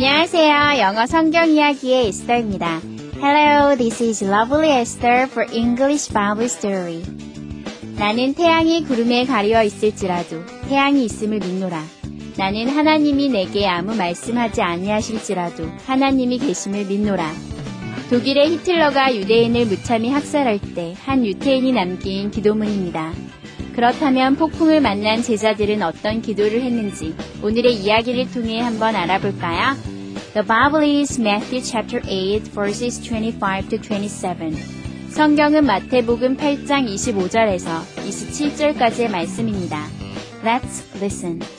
안녕하세요. 영어 성경 이야기의 에스더입니다. Hello, this is Lovely Esther for English Bible Story. 나는 태양이 구름에 가려 있을지라도 태양이 있음을 믿노라. 나는 하나님이 내게 아무 말씀하지 아니하실지라도 하나님이 계심을 믿노라. 독일의 히틀러가 유대인을 무참히 학살할 때 한 유태인이 남긴 기도문입니다. 그렇다면 폭풍을 만난 제자들은 어떤 기도를 했는지 오늘의 이야기를 통해 한번 알아볼까요? The Bible is Matthew chapter 8 verses 25 to 27. 성경은 마태복음 8장 25절에서 27절까지의 말씀입니다. Let's listen.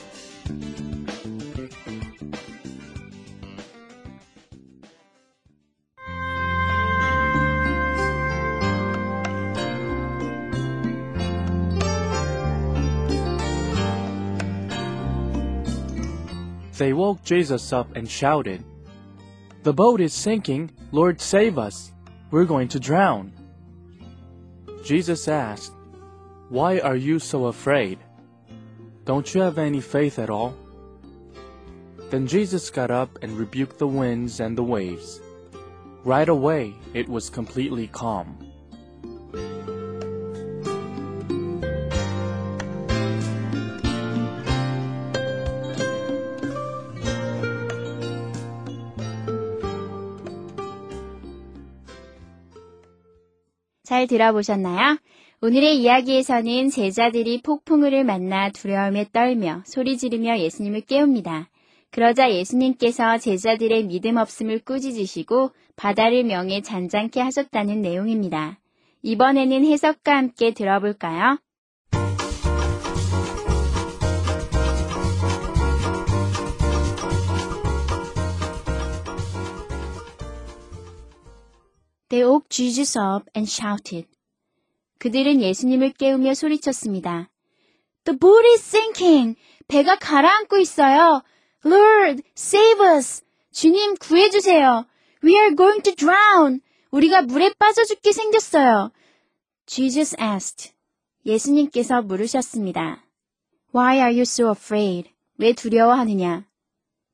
They woke Jesus up and shouted, The boat is sinking, Lord save us, we're going to drown. Jesus asked, Why are you so afraid? Don't you have any faith at all? Then Jesus got up and rebuked the winds and the waves. Right away it was completely calm. 잘 들어보셨나요? 오늘의 이야기에서는 제자들이 폭풍우를 만나 두려움에 떨며 소리 지르며 예수님을 깨웁니다. 그러자 예수님께서 제자들의 믿음 없음을 꾸짖으시고 바다를 명해 잔잔케 하셨다는 내용입니다. 이번에는 해석과 함께 들어볼까요? They woke Jesus up and shouted. 그들은 예수님을 깨우며 소리쳤습니다. The boat is sinking. 배가 가라앉고 있어요. Lord, save us. 주님, 구해주세요. We are going to drown. 우리가 물에 빠져 죽게 생겼어요. Jesus asked. 예수님께서 물으셨습니다. Why are you so afraid? 왜 두려워하느냐?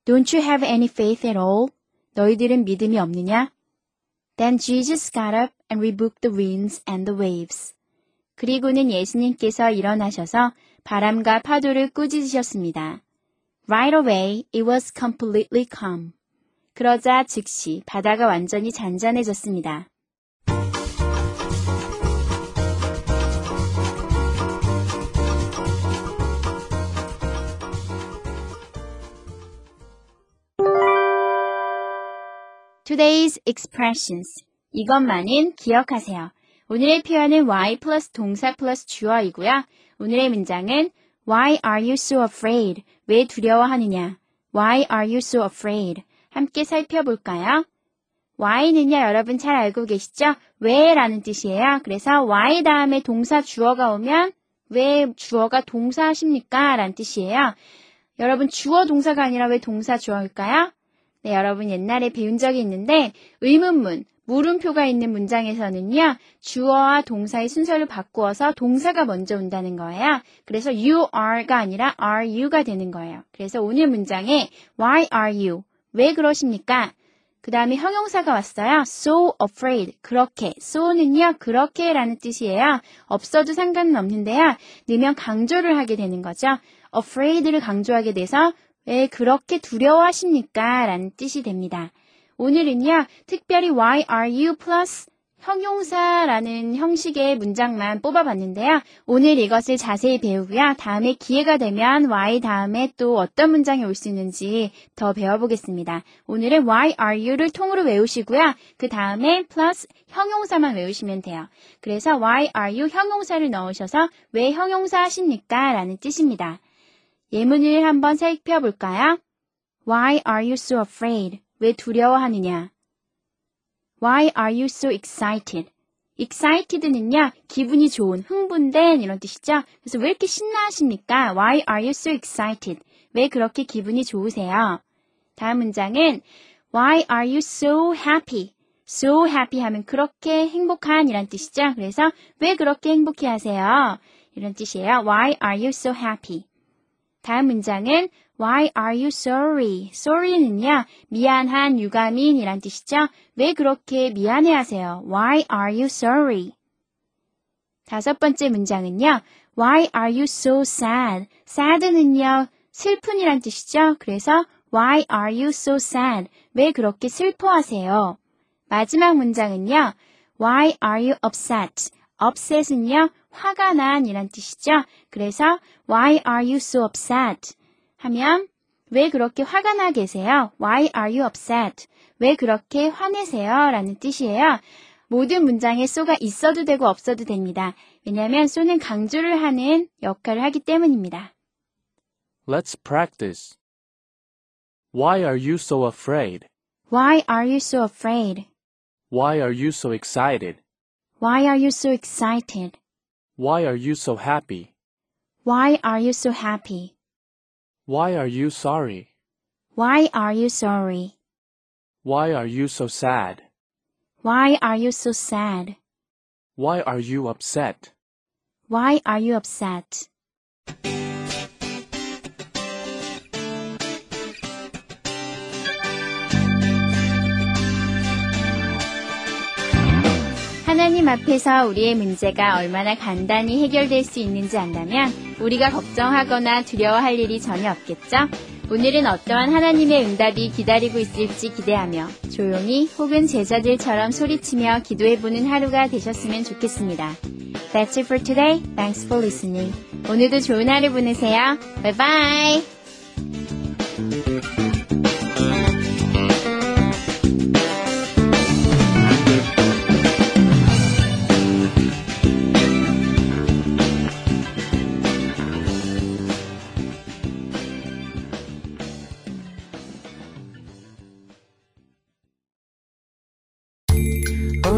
Don't you have any faith at all? 너희들은 믿음이 없느냐? Then Jesus got up and rebuked the winds and the waves. 그리고는 예수님께서 일어나셔서 바람과 파도를 꾸짖으셨습니다. Right away, it was completely calm. 그러자 즉시 바다가 완전히 잔잔해졌습니다. Today's expressions. 이것만은 기억하세요. 오늘의 표현은 y 플러스 동사 플러스 주어이고요. 오늘의 문장은 Why are you so afraid? 왜 두려워하느냐? Why are you so afraid? 함께 살펴볼까요? why는요, 여러분 잘 알고 계시죠? 왜 라는 뜻이에요. 그래서 why 다음에 동사 주어가 오면 왜 주어가 동사하십니까? 라는 뜻이에요. 여러분 주어 동사가 아니라 왜 동사 주어일까요? 네, 여러분 옛날에 배운 적이 있는데 의문문, 물음표가 있는 문장에서는요, 주어와 동사의 순서를 바꾸어서 동사가 먼저 온다는 거예요. 그래서 you are가 아니라 are you가 되는 거예요. 그래서 오늘 문장에 why are you? 왜 그러십니까? 그 다음에 형용사가 왔어요. so afraid. 그렇게. so는요, 그렇게 라는 뜻이에요. 없어도 상관은 없는데요. 넣으면 강조를 하게 되는 거죠. afraid를 강조하게 돼서 왜 그렇게 두려워하십니까? 라는 뜻이 됩니다. 오늘은요, 특별히 why are you plus 형용사라는 형식의 문장만 뽑아봤는데요. 오늘 이것을 자세히 배우고요. 다음에 기회가 되면 why 다음에 또 어떤 문장이 올 수 있는지 더 배워보겠습니다. 오늘은 why are you를 통으로 외우시고요. 그 다음에 plus 형용사만 외우시면 돼요. 그래서 why are you 형용사를 넣으셔서 왜 형용사 하십니까? 라는 뜻입니다. 예문을 한번 살펴볼까요? Why are you so afraid? 왜 두려워하느냐? Why are you so excited? excited는요, 기분이 좋은, 흥분된 이런 뜻이죠. 그래서 왜 이렇게 신나하십니까? Why are you so excited? 왜 그렇게 기분이 좋으세요? 다음 문장은 Why are you so happy? so happy 하면 그렇게 행복한 이란 뜻이죠. 그래서 왜 그렇게 행복해 하세요? 이런 뜻이에요. Why are you so happy? 다음 문장은 Why are you sorry? sorry는요, 미안한, 유감인 이란 뜻이죠. 왜 그렇게 미안해 하세요? Why are you sorry? 다섯 번째 문장은요, Why are you so sad? sad는요, 슬픈이란 뜻이죠. 그래서 Why are you so sad? 왜 그렇게 슬퍼하세요? 마지막 문장은요, Why are you upset? upset은요, 화가 난 이란 뜻이죠. 그래서 Why are you so upset? 하면 왜 그렇게 화가 나 계세요? Why are you upset? 왜 그렇게 화내세요? 라는 뜻이에요. 모든 문장에 so가 있어도 되고 없어도 됩니다. 왜냐하면 so는 강조를 하는 역할을 하기 때문입니다. Let's practice. Why are you so afraid? Why are you so afraid? Why are you so excited? Why are you so excited? Why are you so happy? Why are you so happy? Why are you sorry? Why are you sorry? Why are you so sad? Why are you so sad? Why are you upset? Why are you upset? 하나님 앞에서 우리의 문제가 얼마나 간단히 해결될 수 있는지 안다면 우리가 걱정하거나 두려워할 일이 전혀 없겠죠? 오늘은 어떠한 하나님의 응답이 기다리고 있을지 기대하며 조용히 혹은 제자들처럼 소리치며 기도해보는 하루가 되셨으면 좋겠습니다. That's it for today. Thanks for listening. 오늘도 좋은 하루 보내세요. Bye bye.